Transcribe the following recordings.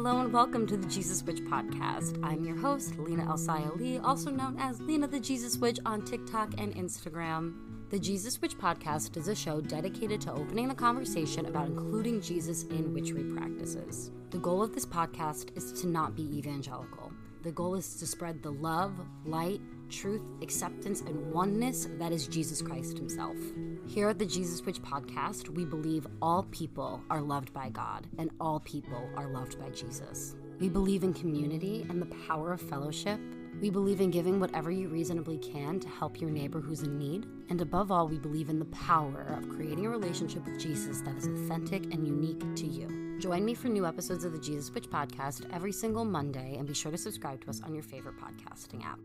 Hello and welcome to the Jesus Witch podcast. I'm your host, Lina Elsaya Lee, also known as Lina the Jesus Witch on TikTok and Instagram. The Jesus Witch podcast is a show dedicated to opening the conversation about including Jesus in witchery practices. The goal of this podcast is to not be evangelical. The goal is to spread the love, light, truth, acceptance, and oneness that is Jesus Christ Himself. Here at the Jesus Witch podcast, we believe all people are loved by God and all people are loved by Jesus. We believe in community and the power of fellowship. We believe in giving whatever you reasonably can to help your neighbor who's in need. And above all, we believe in the power of creating a relationship with Jesus that is authentic and unique to you. Join me for new episodes of the Jesus Witch podcast every single Monday and be sure to subscribe to us on your favorite podcasting app.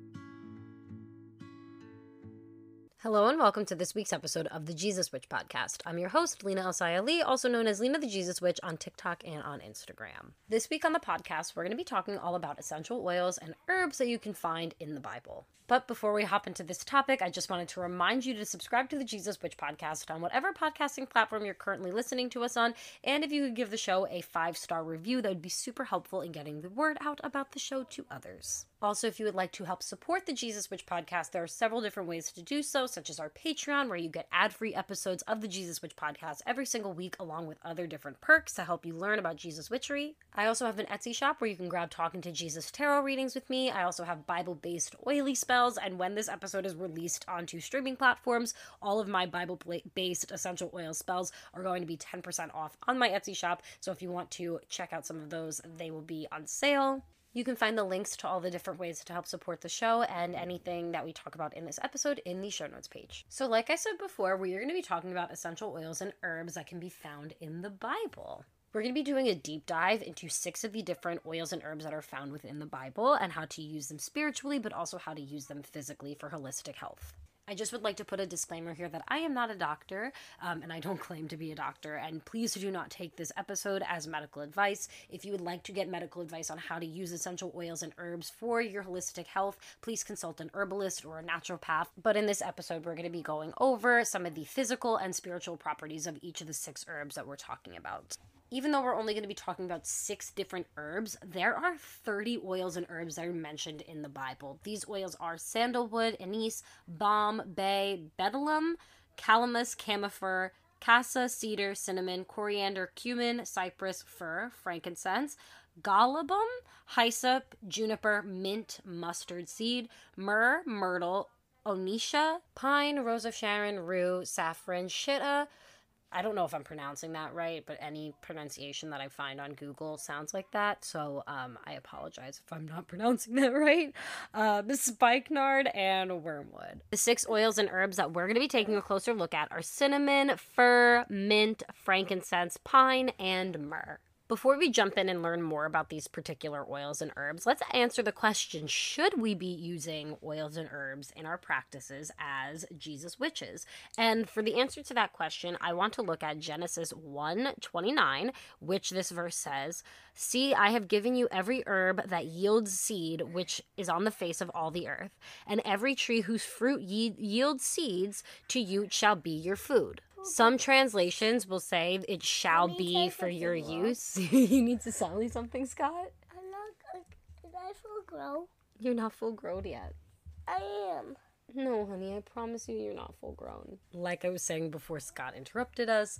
Hello and welcome to this week's episode of the Jesus Witch podcast. I'm your host, Lina Elsaya Lee, also known as Lina the Jesus Witch on TikTok and on Instagram. This week on the podcast, we're going to be talking all about essential oils and herbs that you can find in the Bible. But before we hop into this topic, I just wanted to remind you to subscribe to the Jesus Witch podcast on whatever podcasting platform you're currently listening to us on. And if you could give the show a five star review, that would be super helpful in getting the word out about the show to others. Also, if you would like to help support the Jesus Witch podcast, there are several different ways to do so, such as our Patreon, where you get ad free episodes of the Jesus Witch podcast every single week, along with other different perks to help you learn about Jesus witchery. I also have an Etsy shop where you can grab Talking to Jesus tarot readings with me. I also have Bible based oily spells, and when this episode is released onto streaming platforms, all of my Bible based essential oil spells are going to be 10% off on my Etsy shop. So if you want to check out some of those, they will be on sale. You can find the links to all the different ways to help support the show and anything that we talk about in this episode in the show notes page. So, like I said before, we are going to be talking about essential oils and herbs that can be found in the Bible. We're going to be doing a deep dive into six of the different oils and herbs that are found within the Bible and how to use them spiritually, but also how to use them physically for holistic health. I just would like to put a disclaimer here that I am not a doctor um, and I don't claim to be a doctor. And please do not take this episode as medical advice. If you would like to get medical advice on how to use essential oils and herbs for your holistic health, please consult an herbalist or a naturopath. But in this episode, we're going to be going over some of the physical and spiritual properties of each of the six herbs that we're talking about even though we're only going to be talking about six different herbs, there are 30 oils and herbs that are mentioned in the Bible. These oils are sandalwood, anise, balm, bay, bdellium, calamus, camphor, cassia, cedar, cinnamon, coriander, cumin, cypress, fir, frankincense, galbanum, hyssop, juniper, mint, mustard seed, myrrh, myrtle, onycha, pine, rose of Sharon, rue, saffron, shittah, I don't know if I'm pronouncing that right, but any pronunciation that I find on Google sounds like that. So um, I apologize if I'm not pronouncing that right. Uh, spikenard and wormwood. The six oils and herbs that we're going to be taking a closer look at are cinnamon, fir, mint, frankincense, pine, and myrrh. Before we jump in and learn more about these particular oils and herbs, let's answer the question should we be using oils and herbs in our practices as Jesus witches? And for the answer to that question, I want to look at Genesis 1 29, which this verse says, See, I have given you every herb that yields seed, which is on the face of all the earth, and every tree whose fruit ye- yields seeds, to you shall be your food. Some translations will say it shall be for your use. you need to sell me something, Scott? I'm not. Is I full grown? You're not full grown yet. I am. No, honey, I promise you, you're not full grown. Like I was saying before Scott interrupted us,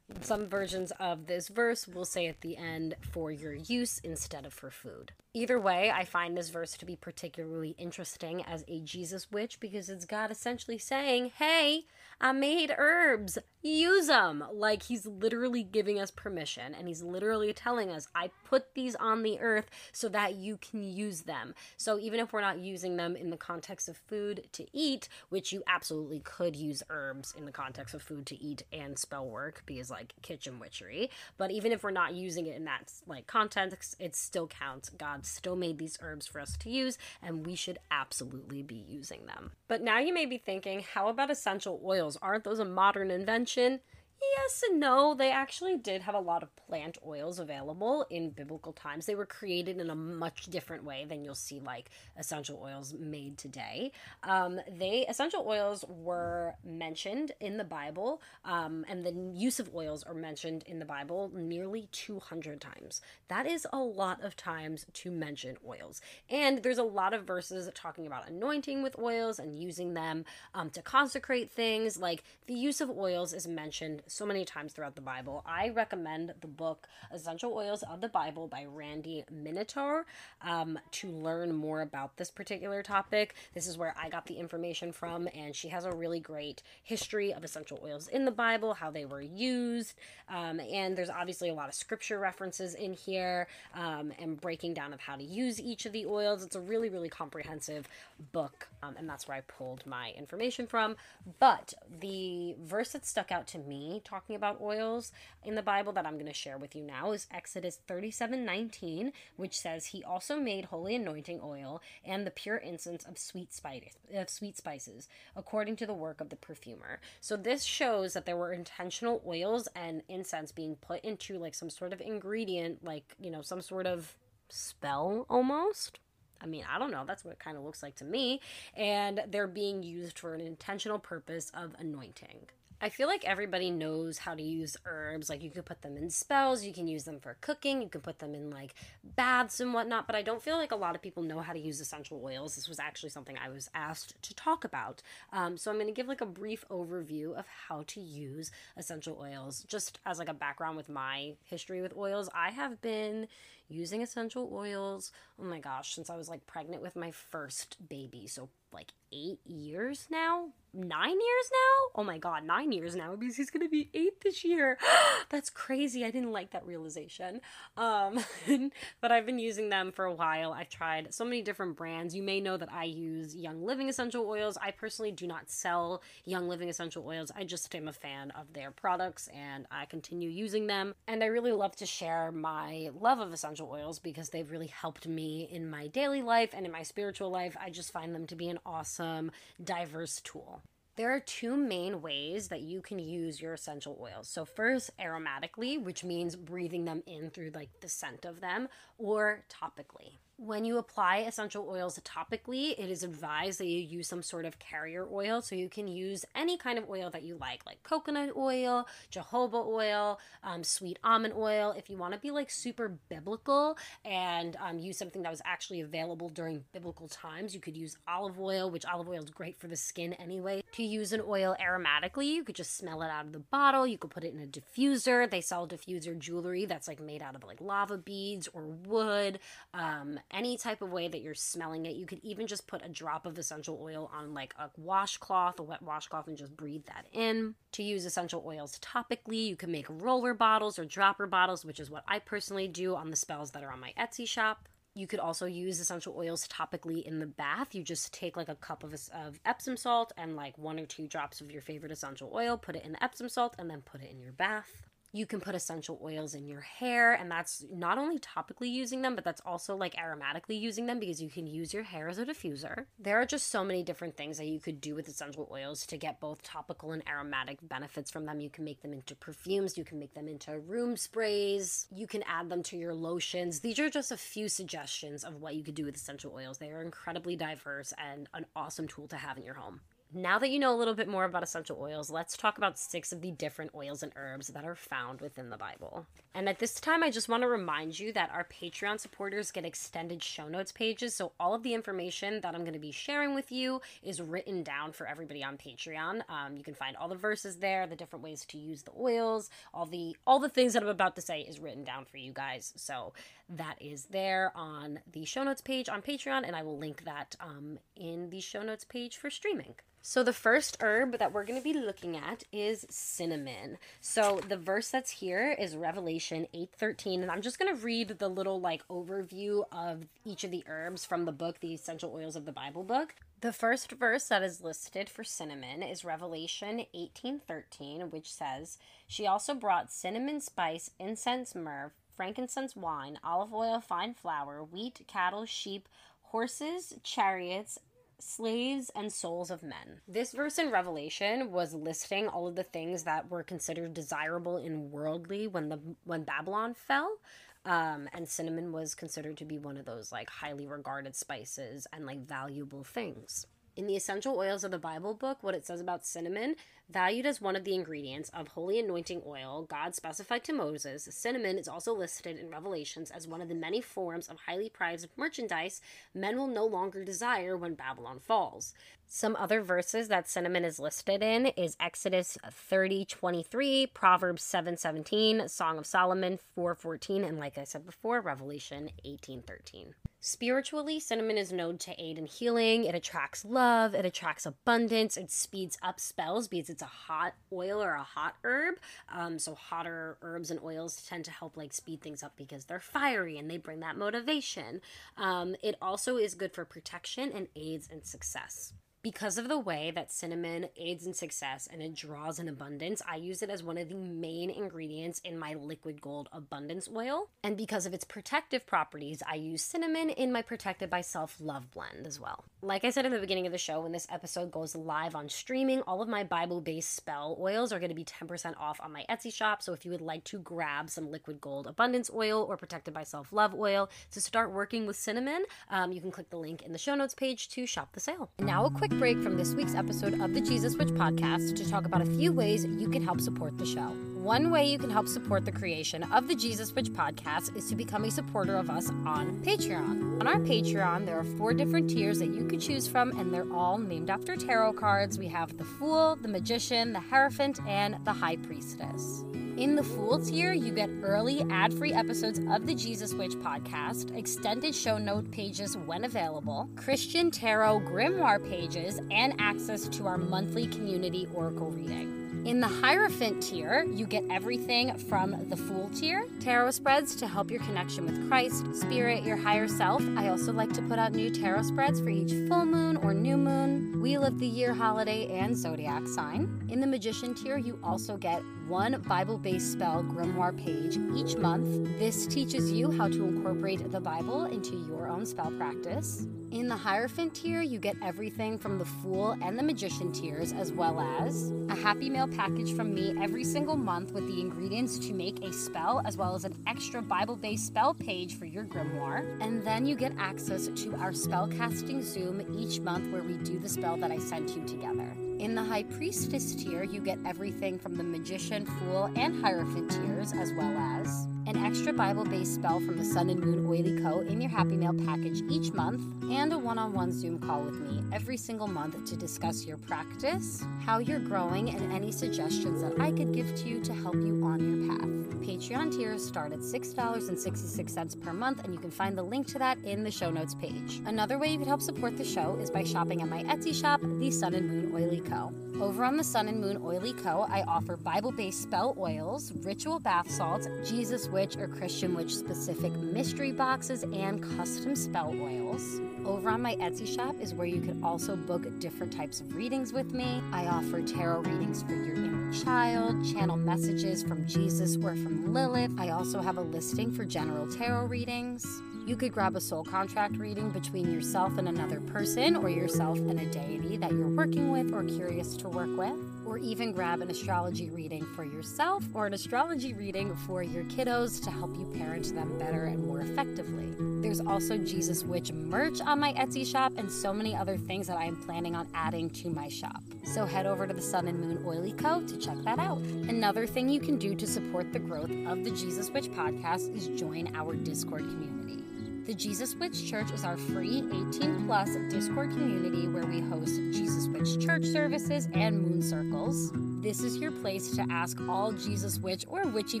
some versions of this verse will say at the end, for your use instead of for food. Either way, I find this verse to be particularly interesting as a Jesus witch because it's God essentially saying, hey, I made herbs. Use them. Like he's literally giving us permission and he's literally telling us, I put these on the earth so that you can use them. So even if we're not using them in the context of food to eat, which you absolutely could use herbs in the context of food to eat and spell work because like kitchen witchery, but even if we're not using it in that like context, it still counts. God still made these herbs for us to use and we should absolutely be using them. But now you may be thinking, how about essential oils? Aren't those a modern invention? Yes and no. They actually did have a lot of plant oils available in biblical times. They were created in a much different way than you'll see like essential oils made today. Um, they essential oils were mentioned in the Bible, um, and the use of oils are mentioned in the Bible nearly 200 times. That is a lot of times to mention oils. And there's a lot of verses talking about anointing with oils and using them um, to consecrate things. Like the use of oils is mentioned so many times throughout the Bible. I recommend the book Essential Oils of the Bible by Randi Minetor um, to learn more about this particular topic. This is where I got the information from, and she has a really great history of essential oils in the Bible, how they were used, um, and there's obviously a lot of scripture references in here um, and breaking down of how to use each of the oils. It's a really, really comprehensive book, um, and that's where I pulled my information from. But the verse that stuck out to me talking about oils in the Bible that I'm going to share with you now is Exodus 37 19, which says, He also made holy anointing oil and the pure incense of sweet, spice, of sweet spices, according to the work of the perfumer. So this shows that there were intentional oils and incense being put into like some sort of ingredient, like, you know, some sort of spell almost. I mean, I don't know. That's what it kind of looks like to me. And they're being used for an intentional purpose of anointing. I feel like everybody knows how to use herbs. Like you could put them in spells, you can use them for cooking, you can put them in like baths and whatnot, but I don't feel like a lot of people know how to use essential oils. This was actually something I was asked to talk about. Um, so I'm going to give like a brief overview of how to use essential oils, just as like a background with my history with oils. I have been using essential oils, oh my gosh, since I was like pregnant with my first baby. So like eight years now? Nine years now? Oh my god nine years now. Because he's gonna be eight this year. That's crazy. I didn't like that realization. Um but i've been using them for a while. I've tried so many different brands. You may know that i use young living essential oils. I personally do not sell young living essential oils. I just am a fan of their products and i continue using them. And i really love to share my love of essential oils because they've really helped me in my daily life and in my spiritual life i just find them to be an awesome diverse tool there are two main ways that you can use your essential oils. So, first, aromatically, which means breathing them in through like the scent of them, or topically. When you apply essential oils topically, it is advised that you use some sort of carrier oil. So you can use any kind of oil that you like, like coconut oil, jojoba oil, um, sweet almond oil. If you want to be like super biblical and um, use something that was actually available during biblical times, you could use olive oil, which olive oil is great for the skin anyway. To use an oil aromatically, you could just smell it out of the bottle. You could put it in a diffuser. They sell diffuser jewelry that's like made out of like lava beads or wood. Um, any type of way that you're smelling it. You could even just put a drop of essential oil on like a washcloth, a wet washcloth, and just breathe that in. To use essential oils topically, you can make roller bottles or dropper bottles, which is what I personally do on the spells that are on my Etsy shop. You could also use essential oils topically in the bath. You just take like a cup of, of Epsom salt and like one or two drops of your favorite essential oil, put it in the Epsom salt, and then put it in your bath. You can put essential oils in your hair, and that's not only topically using them, but that's also like aromatically using them because you can use your hair as a diffuser. There are just so many different things that you could do with essential oils to get both topical and aromatic benefits from them. You can make them into perfumes, you can make them into room sprays, you can add them to your lotions. These are just a few suggestions of what you could do with essential oils. They are incredibly diverse and an awesome tool to have in your home. Now that you know a little bit more about essential oils, let's talk about six of the different oils and herbs that are found within the Bible. And at this time, I just want to remind you that our Patreon supporters get extended show notes pages. So all of the information that I'm going to be sharing with you is written down for everybody on Patreon. Um, you can find all the verses there, the different ways to use the oils, all the all the things that I'm about to say is written down for you guys. So that is there on the show notes page on Patreon, and I will link that um, in the show notes page for streaming. So the first herb that we're going to be looking at is cinnamon. So the verse that's here is Revelation 8:13 and I'm just going to read the little like overview of each of the herbs from the book The Essential Oils of the Bible book. The first verse that is listed for cinnamon is Revelation 18:13 which says, "She also brought cinnamon spice, incense, myrrh, frankincense wine, olive oil, fine flour, wheat, cattle, sheep, horses, chariots, slaves and souls of men. This verse in Revelation was listing all of the things that were considered desirable and worldly when the when Babylon fell. Um, and cinnamon was considered to be one of those like highly regarded spices and like valuable things. In the essential oils of the Bible book, what it says about cinnamon, valued as one of the ingredients of holy anointing oil God specified to Moses, cinnamon is also listed in Revelations as one of the many forms of highly prized merchandise men will no longer desire when Babylon falls. Some other verses that cinnamon is listed in is Exodus 30 23, Proverbs 7 17, Song of Solomon 4 14, and like I said before, Revelation 18 13. Spiritually, cinnamon is known to aid in healing. It attracts love, it attracts abundance, it speeds up spells because it's a hot oil or a hot herb. Um, so, hotter herbs and oils tend to help like speed things up because they're fiery and they bring that motivation. Um, it also is good for protection and aids in success because of the way that cinnamon aids in success and it draws in abundance, I use it as one of the main ingredients in my liquid gold abundance oil. And because of its protective properties, I use cinnamon in my Protected by Self Love blend as well. Like I said in the beginning of the show, when this episode goes live on streaming, all of my Bible based spell oils are going to be 10% off on my Etsy shop. So if you would like to grab some liquid gold abundance oil or Protected by Self Love oil to start working with cinnamon, um, you can click the link in the show notes page to shop the sale. Now, a quick break from this week's episode of the Jesus Witch podcast to talk about a few ways you can help support the show. One way you can help support the creation of the Jesus Witch podcast is to become a supporter of us on Patreon. On our Patreon, there are four different tiers that you could choose from, and they're all named after tarot cards. We have the Fool, the Magician, the Hierophant, and the High Priestess. In the Fool tier, you get early ad free episodes of the Jesus Witch podcast, extended show note pages when available, Christian Tarot grimoire pages, and access to our monthly community oracle reading. In the Hierophant tier, you get everything from the Fool tier, tarot spreads to help your connection with Christ, Spirit, your higher self. I also like to put out new tarot spreads for each full moon or new moon, Wheel of the Year holiday, and zodiac sign. In the Magician tier, you also get one Bible based spell grimoire page each month. This teaches you how to incorporate the Bible into your own spell practice. In the Hierophant tier, you get everything from the Fool and the Magician tiers, as well as a Happy Mail package from me every single month with the ingredients to make a spell, as well as an extra Bible based spell page for your grimoire. And then you get access to our spellcasting Zoom each month where we do the spell that I sent you together. In the High Priestess tier, you get everything from the Magician, Fool, and Hierophant tiers, as well as an extra Bible based spell from the Son and Moon Oily Co. in your Happy Mail package each month, and a one on one Zoom call with me every single month to discuss your practice, how you're growing, and any suggestions that I could give to you to help you on your path. Patreon tiers start at $6.66 per month, and you can find the link to that in the show notes page. Another way you can help support the show is by shopping at my Etsy shop, The Son and Moon Oily Co. Over on the Son and Moon Oily Co., I offer Bible based spell oils, ritual bath salts, Jesus Witch or Christian Witch specific mystery boxes, and custom spell oils. Over on my Etsy shop is where you can also book different types of readings with me. I offer tarot readings for your inner child, channel messages from Jesus or from Lilith. I also have a listing for general tarot readings. You could grab a soul contract reading between yourself and another person, or yourself and a deity that you're working with or curious to work with, or even grab an astrology reading for yourself or an astrology reading for your kiddos to help you parent them better and more effectively. There's also Jesus Witch merch on my Etsy shop and so many other things that I am planning on adding to my shop. So head over to the Son and Moon Oily Co. to check that out. Another thing you can do to support the growth of the Jesus Witch podcast is join our Discord community. The Jesus Witch Church is our free 18 plus Discord community where we host Jesus Witch church services and moon circles. This is your place to ask all Jesus Witch or witchy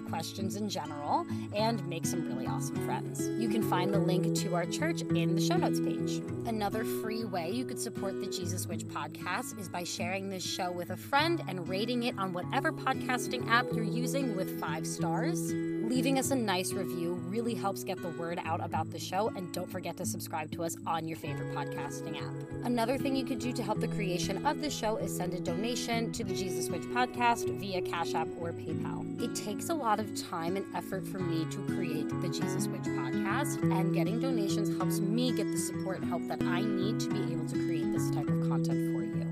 questions in general and make some really awesome friends. You can find the link to our church in the show notes page. Another free way you could support the Jesus Witch podcast is by sharing this show with a friend and rating it on whatever podcasting app you're using with five stars. Leaving us a nice review really helps get the word out about the show, and don't forget to subscribe to us on your favorite podcasting app. Another thing you could do to help the creation of the show is send a donation to the Jesus Witch podcast via Cash App or PayPal. It takes a lot of time and effort for me to create the Jesus Witch podcast, and getting donations helps me get the support and help that I need to be able to create this type of content for you.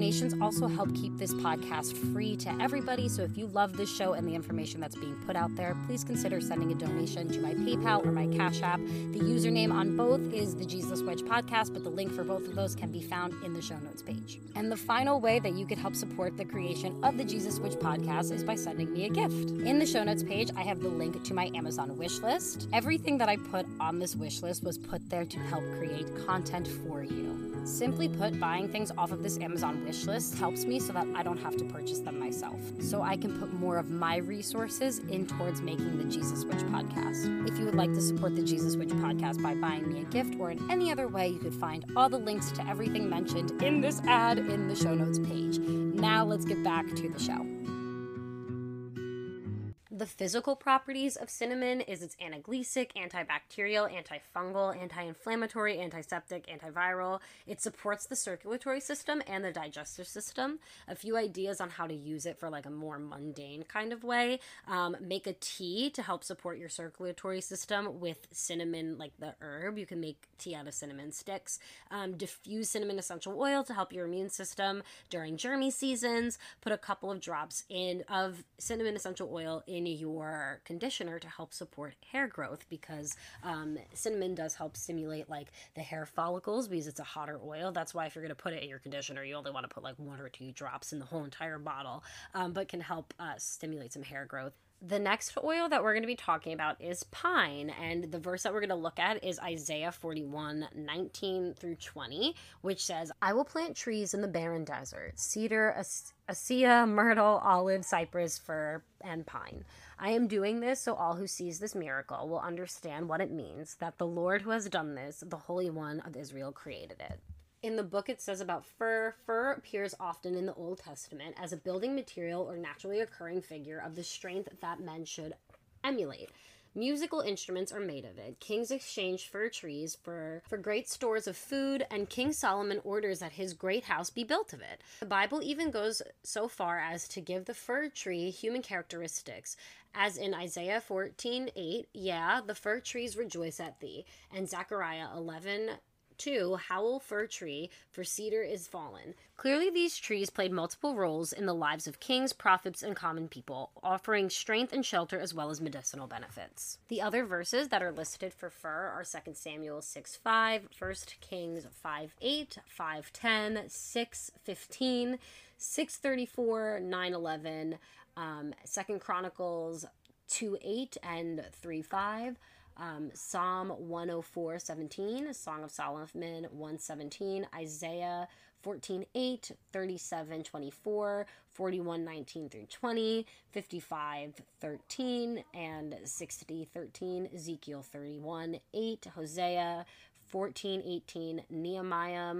Donations also help keep this podcast free to everybody. So if you love this show and the information that's being put out there, please consider sending a donation to my PayPal or my Cash App. The username on both is the Jesus Witch Podcast, but the link for both of those can be found in the show notes page. And the final way that you could help support the creation of the Jesus Witch Podcast is by sending me a gift. In the show notes page, I have the link to my Amazon wish list. Everything that I put on this wish list was put there to help create content for you. Simply put, buying things off of this Amazon wish list helps me so that I don't have to purchase them myself. So I can put more of my resources in towards making the Jesus Witch podcast. If you would like to support the Jesus Witch podcast by buying me a gift or in any other way, you could find all the links to everything mentioned in this ad in the show notes page. Now let's get back to the show the physical properties of cinnamon is it's analgesic, antibacterial, antifungal, anti-inflammatory, antiseptic, antiviral. It supports the circulatory system and the digestive system. A few ideas on how to use it for like a more mundane kind of way. Um, make a tea to help support your circulatory system with cinnamon, like the herb. You can make tea out of cinnamon sticks. Um, diffuse cinnamon essential oil to help your immune system during germy seasons. Put a couple of drops in of cinnamon essential oil in your conditioner to help support hair growth because um, cinnamon does help stimulate like the hair follicles because it's a hotter oil. That's why if you're going to put it in your conditioner, you only want to put like one or two drops in the whole entire bottle, um, but can help uh, stimulate some hair growth the next oil that we're going to be talking about is pine. And the verse that we're going to look at is Isaiah 41 19 through 20, which says, I will plant trees in the barren desert cedar, acacia, myrtle, olive, cypress, fir, and pine. I am doing this so all who sees this miracle will understand what it means that the Lord who has done this, the Holy One of Israel, created it. In the book, it says about fir. Fir appears often in the Old Testament as a building material or naturally occurring figure of the strength that men should emulate. Musical instruments are made of it. Kings exchange fir trees for, for great stores of food, and King Solomon orders that his great house be built of it. The Bible even goes so far as to give the fir tree human characteristics, as in Isaiah 14 8, yeah, the fir trees rejoice at thee, and Zechariah 11 2, Howl Fir Tree, for Cedar is Fallen. Clearly, these trees played multiple roles in the lives of kings, prophets, and common people, offering strength and shelter as well as medicinal benefits. The other verses that are listed for fir are 2 Samuel 6 5, 1 Kings 5 8, 5 10, 6 15, 6 34, 9 11, um, 2 Chronicles 2 8, and 3 5 um, Psalm 104 17, Song of Solomon 117, Isaiah 14 8, 37 24, 41 19 through 20, 55 13, and 60 13, Ezekiel 31 8, Hosea 14 18, Nehemiah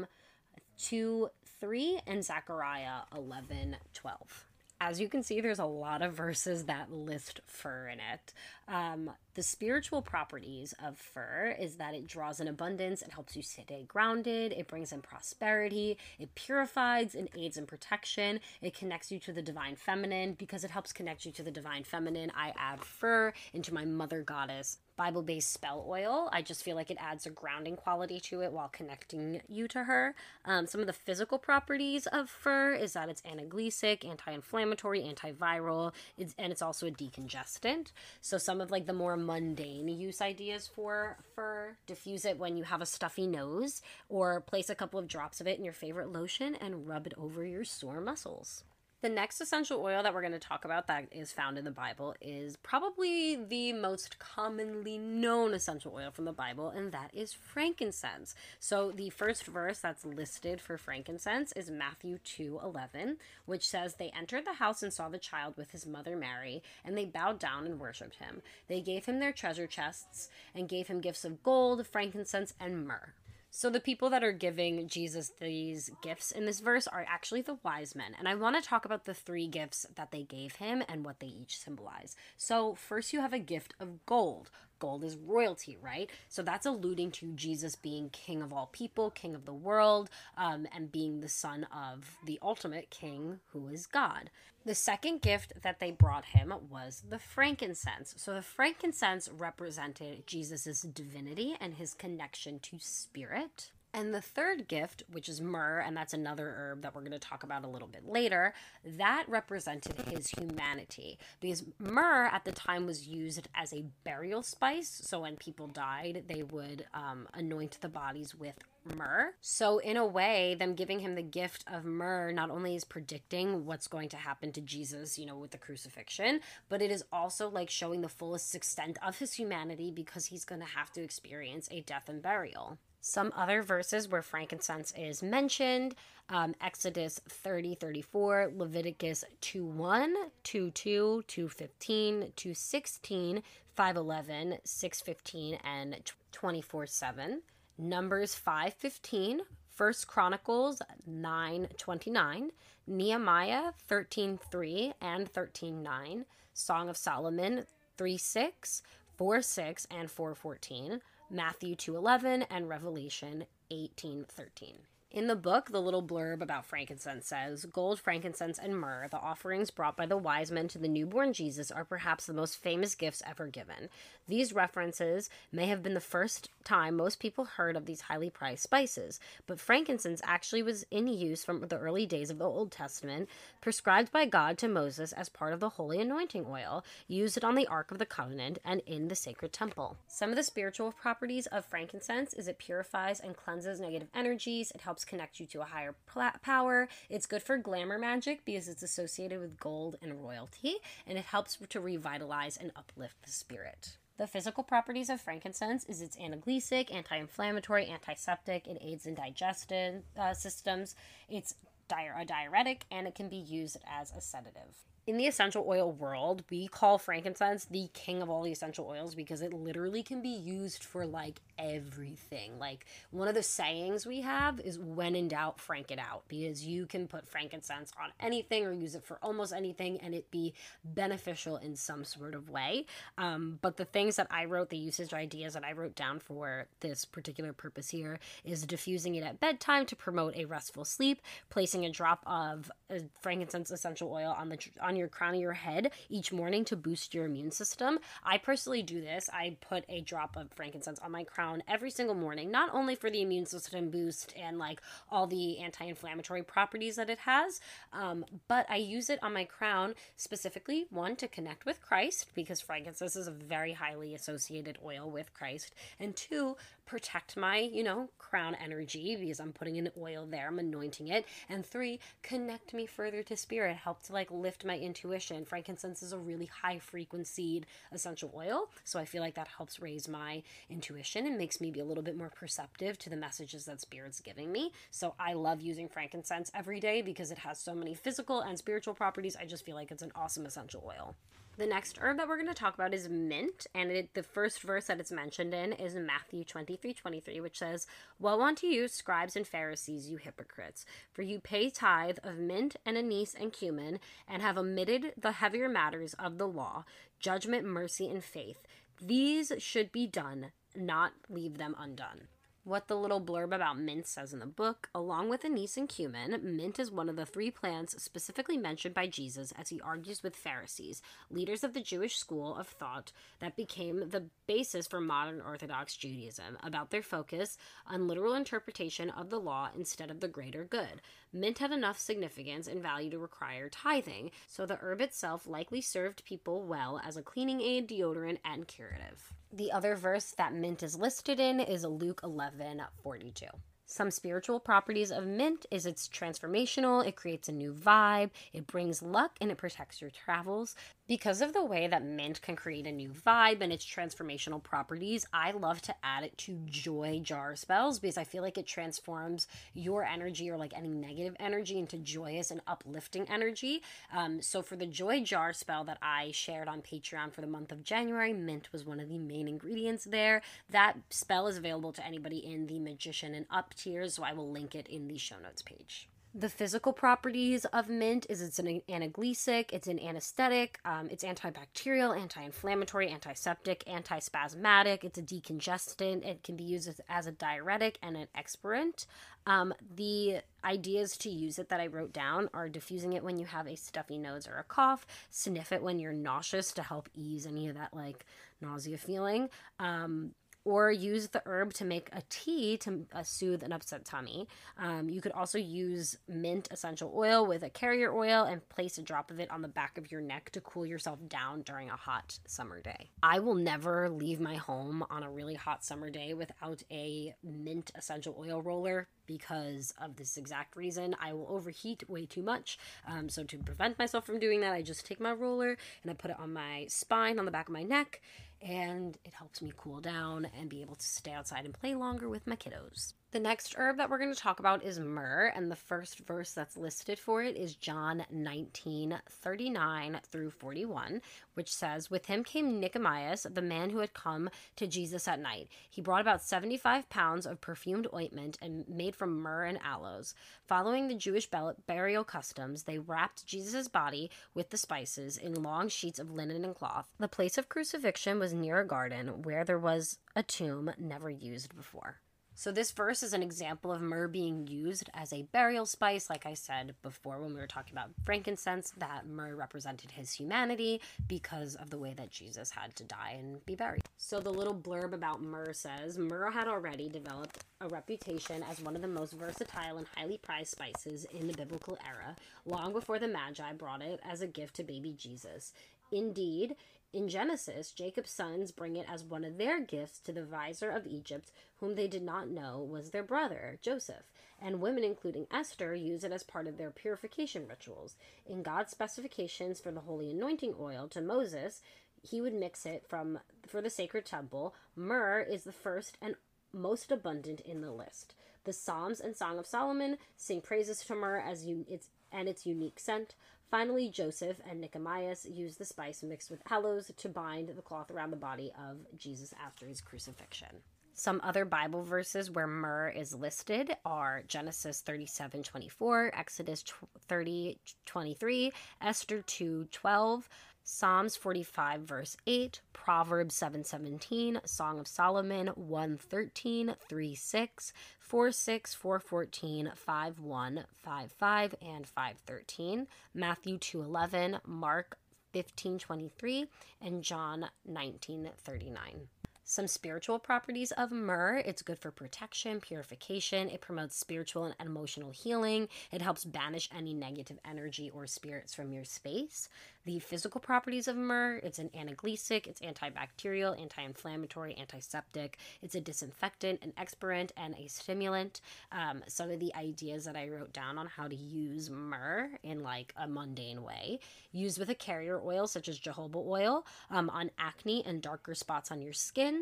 2 3, and Zechariah 11 12 as you can see, there's a lot of verses that list fir in it. Um, the spiritual properties of fir is that it draws in abundance, it helps you stay grounded, it brings in prosperity, it purifies and aids in protection, it connects you to the divine feminine. Because it helps connect you to the divine feminine, I add fir into my mother goddess Bible based spell oil. I just feel like it adds a grounding quality to it while connecting you to her. Um, some of the physical properties of fir is that it's analgesic, anti inflammatory, antiviral, it's, and it's also a decongestant. So, some of like the more mundane use ideas for fir diffuse it when you have a stuffy nose, or place a couple of drops of it in your favorite lotion and rub it over your sore muscles. The next essential oil that we're going to talk about that is found in the Bible is probably the most commonly known essential oil from the Bible, and that is frankincense. So the first verse that's listed for frankincense is Matthew 2 11, which says, They entered the house and saw the child with his mother Mary, and they bowed down and worshipped him. They gave him their treasure chests and gave him gifts of gold, frankincense, and myrrh. So, the people that are giving Jesus these gifts in this verse are actually the wise men. And I want to talk about the three gifts that they gave him and what they each symbolize. So, first, you have a gift of gold. Gold is royalty, right? So, that's alluding to Jesus being king of all people, king of the world, um, and being the son of the ultimate king, who is God. The second gift that they brought him was the frankincense. So the frankincense represented Jesus' divinity and his connection to spirit. And the third gift, which is myrrh, and that's another herb that we're going to talk about a little bit later, that represented his humanity. Because myrrh at the time was used as a burial spice. So when people died, they would um, anoint the bodies with myrrh. So, in a way, them giving him the gift of myrrh not only is predicting what's going to happen to Jesus, you know, with the crucifixion, but it is also like showing the fullest extent of his humanity because he's going to have to experience a death and burial. Some other verses where frankincense is mentioned um, Exodus 30 34, Leviticus 2 1, 2 2, 2 15, 2 16, 5 11, 6 15, and 24 7. Numbers 5 15, 1 Chronicles 9 29, Nehemiah 13 3 and 13 9, Song of Solomon 3 6, 4 6, and 4 14. Matthew 2:11 and Revelation 18:13. In the book, the little blurb about frankincense says Gold, frankincense, and myrrh, the offerings brought by the wise men to the newborn Jesus, are perhaps the most famous gifts ever given. These references may have been the first time most people heard of these highly prized spices, but frankincense actually was in use from the early days of the Old Testament, prescribed by God to Moses as part of the holy anointing oil, used on the Ark of the Covenant and in the sacred temple. Some of the spiritual properties of frankincense is it purifies and cleanses negative energies, it helps helps connect you to a higher pl- power. It's good for glamour magic because it's associated with gold and royalty, and it helps to revitalize and uplift the spirit. The physical properties of frankincense is it's analgesic, anti-inflammatory, antiseptic. It aids in digestive uh, systems. It's a diuretic, and it can be used as a sedative in the essential oil world, we call frankincense the king of all the essential oils because it literally can be used for like everything. Like one of the sayings we have is when in doubt, frank it out because you can put frankincense on anything or use it for almost anything and it be beneficial in some sort of way. Um, but the things that I wrote, the usage ideas that I wrote down for this particular purpose here is diffusing it at bedtime to promote a restful sleep, placing a drop of uh, frankincense essential oil on the on your crown of your head each morning to boost your immune system. I personally do this. I put a drop of frankincense on my crown every single morning, not only for the immune system boost and like all the anti inflammatory properties that it has, um, but I use it on my crown specifically, one, to connect with Christ, because frankincense is a very highly associated oil with Christ, and two, protect my, you know, crown energy because I'm putting an oil there, I'm anointing it. And three, connect me further to spirit, help to like lift my intuition. Frankincense is a really high frequency essential oil, so I feel like that helps raise my intuition and makes me be a little bit more perceptive to the messages that spirit's giving me. So I love using frankincense every day because it has so many physical and spiritual properties. I just feel like it's an awesome essential oil. The next herb that we're going to talk about is mint, and it, the first verse that it's mentioned in is Matthew 23 23, which says, Woe unto you, scribes and Pharisees, you hypocrites, for you pay tithe of mint and anise and cumin, and have omitted the heavier matters of the law, judgment, mercy, and faith. These should be done, not leave them undone what the little blurb about mint says in the book. Along with anise and cumin, mint is one of the three plants specifically mentioned by Jesus as he argues with Pharisees, leaders of the Jewish school of thought that became the basis for modern Orthodox Judaism, about their focus on literal interpretation of the law instead of the greater good. Mint had enough significance and value to require tithing, so the herb itself likely served people well as a cleaning aid, deodorant, and curative. The other verse that mint is listed in is Luke 11 42. Some spiritual properties of mint is it's transformational, it creates a new vibe, it brings luck, and it protects your travels. Because of the way that mint can create a new vibe and its transformational properties, I love to add it to joy jar spells because I feel like it transforms your energy or like any negative energy into joyous and uplifting energy. Um, so for the joy jar spell that I shared on Patreon for the month of January, mint was one of the main ingredients there. That spell is available to anybody in the magician and up tiers, so I will link it in the show notes page. The physical properties of mint is it's an analgesic, it's an anesthetic, um, it's antibacterial, anti-inflammatory, antiseptic, antispasmodic. It's a decongestant. It can be used as, as a diuretic and an expirant. Um, the ideas to use it that I wrote down are diffusing it when you have a stuffy nose or a cough, sniff it when you're nauseous to help ease any of that like nausea feeling. Um, or use the herb to make a tea to uh, soothe an upset tummy. Um, you could also use mint essential oil with a carrier oil and place a drop of it on the back of your neck to cool yourself down during a hot summer day. I will never leave my home on a really hot summer day without a mint essential oil roller because of this exact reason. I will overheat way too much. Um, so, to prevent myself from doing that, I just take my roller and I put it on my spine, on the back of my neck, and it helps me cool down and be able to stay outside and play longer with my kiddos. The next herb that we're going to talk about is myrrh, and the first verse that's listed for it is John 19 39 through 41, which says, With him came Nicomaeus, the man who had come to Jesus at night. He brought about 75 pounds of perfumed ointment and made from myrrh and aloes. Following the Jewish burial customs, they wrapped Jesus' body with the spices in long sheets of linen and cloth. The place of crucifixion was near a garden where there was a tomb never used before. So, this verse is an example of myrrh being used as a burial spice. Like I said before, when we were talking about frankincense, that myrrh represented his humanity because of the way that Jesus had to die and be buried. So, the little blurb about myrrh says Myrrh had already developed a reputation as one of the most versatile and highly prized spices in the biblical era, long before the Magi brought it as a gift to baby Jesus. Indeed, in Genesis, Jacob's sons bring it as one of their gifts to the vizier of Egypt, whom they did not know was their brother, Joseph. And women, including Esther, use it as part of their purification rituals. In God's specifications for the holy anointing oil to Moses, he would mix it from for the sacred temple. Myrrh is the first and most abundant in the list. The Psalms and Song of Solomon sing praises to myrrh as un- its and its unique scent. Finally, Joseph and Nicomaeus used the spice mixed with aloes to bind the cloth around the body of Jesus after his crucifixion. Some other Bible verses where myrrh is listed are Genesis 37 24, Exodus 30 23, Esther 2 12, Psalms 45 verse 8, Proverbs 7:17, Song of Solomon 113, 3 6, 4 6, 4 14, 5 1, 5 5, and 5 13, Matthew 2 11, Mark 15 23, and John 19 39 some spiritual properties of myrrh. It's good for protection, purification. It promotes spiritual and emotional healing. It helps banish any negative energy or spirits from your space the physical properties of myrrh. It's an analgesic, it's antibacterial, anti inflammatory, antiseptic, it's a disinfectant, an expirant, and a stimulant. Um, some of the ideas that I wrote down on how to use myrrh in like a mundane way use with a carrier oil such as jojoba oil um, on acne and darker spots on your skin.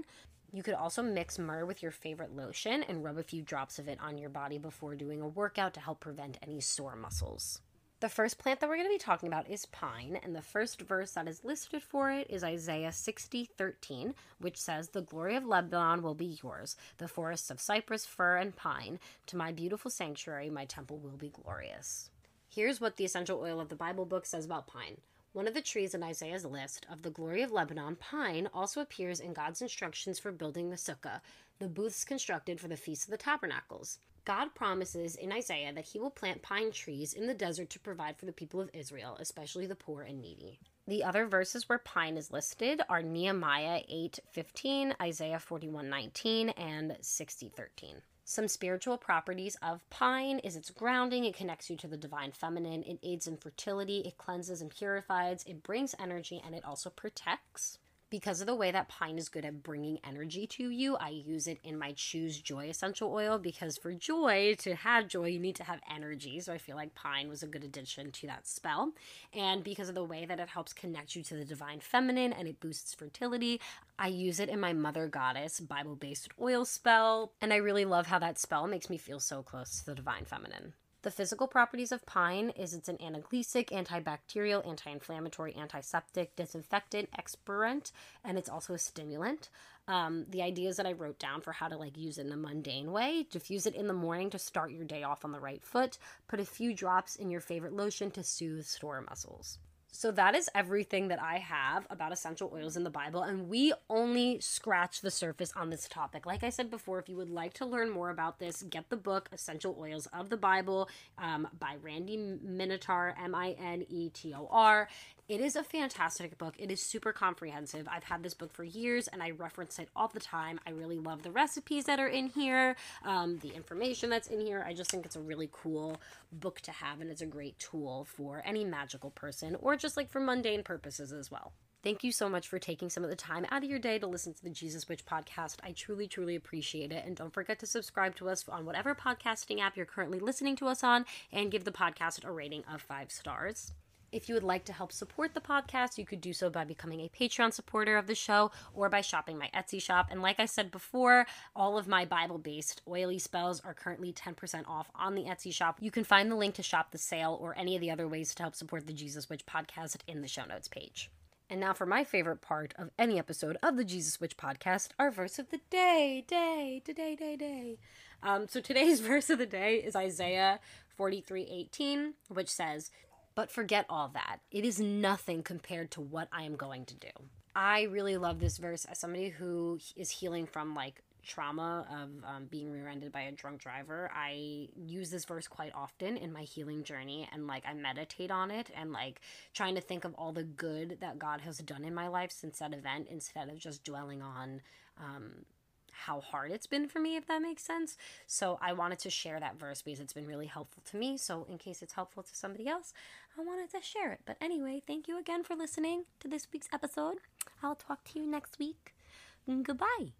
You could also mix myrrh with your favorite lotion and rub a few drops of it on your body before doing a workout to help prevent any sore muscles. The first plant that we're going to be talking about is pine, and the first verse that is listed for it is Isaiah 60 13, which says, The glory of Lebanon will be yours, the forests of cypress, fir, and pine. To my beautiful sanctuary, my temple will be glorious. Here's what the essential oil of the Bible book says about pine. One of the trees in Isaiah's list of the glory of Lebanon, pine, also appears in God's instructions for building the sukkah, the booths constructed for the Feast of the Tabernacles. God promises in Isaiah that he will plant pine trees in the desert to provide for the people of Israel, especially the poor and needy. The other verses where pine is listed are Nehemiah 8:15, Isaiah 41:19, and 60:13. Some spiritual properties of pine is its grounding, it connects you to the divine feminine, it aids in fertility, it cleanses and purifies, it brings energy, and it also protects. Because of the way that pine is good at bringing energy to you, I use it in my Choose Joy essential oil because for joy, to have joy, you need to have energy. So I feel like pine was a good addition to that spell. And because of the way that it helps connect you to the divine feminine and it boosts fertility, I use it in my Mother Goddess Bible based oil spell. And I really love how that spell makes me feel so close to the divine feminine. The physical properties of pine is it's an analgesic, antibacterial, anti-inflammatory, antiseptic, disinfectant, expirant, and it's also a stimulant. Um, the ideas that I wrote down for how to like use it in a mundane way: diffuse it in the morning to start your day off on the right foot. Put a few drops in your favorite lotion to soothe sore muscles. So that is everything that I have about essential oils in the Bible, and we only scratch the surface on this topic. Like I said before, if you would like to learn more about this, get the book Essential Oils of the Bible um, by Randi Minetor, M I N E T O R. It is a fantastic book. It is super comprehensive. I've had this book for years and I reference it all the time. I really love the recipes that are in here, um, the information that's in here. I just think it's a really cool book to have and it's a great tool for any magical person or just like for mundane purposes as well. Thank you so much for taking some of the time out of your day to listen to the Jesus Witch podcast. I truly, truly appreciate it. And don't forget to subscribe to us on whatever podcasting app you're currently listening to us on and give the podcast a rating of five stars. If you would like to help support the podcast, you could do so by becoming a Patreon supporter of the show or by shopping my Etsy shop. And like I said before, all of my Bible based oily spells are currently 10% off on the Etsy shop. You can find the link to shop the sale or any of the other ways to help support the Jesus Witch podcast in the show notes page. And now for my favorite part of any episode of the Jesus Witch podcast, our verse of the day, day, day, day, day. Um, so today's verse of the day is Isaiah 43 18, which says, but forget all that. It is nothing compared to what I am going to do. I really love this verse as somebody who is healing from like trauma of um, being rear-ended by a drunk driver i use this verse quite often in my healing journey and like i meditate on it and like trying to think of all the good that god has done in my life since that event instead of just dwelling on um, how hard it's been for me, if that makes sense. So I wanted to share that verse because it's been really helpful to me. So, in case it's helpful to somebody else, I wanted to share it. But anyway, thank you again for listening to this week's episode. I'll talk to you next week. Goodbye.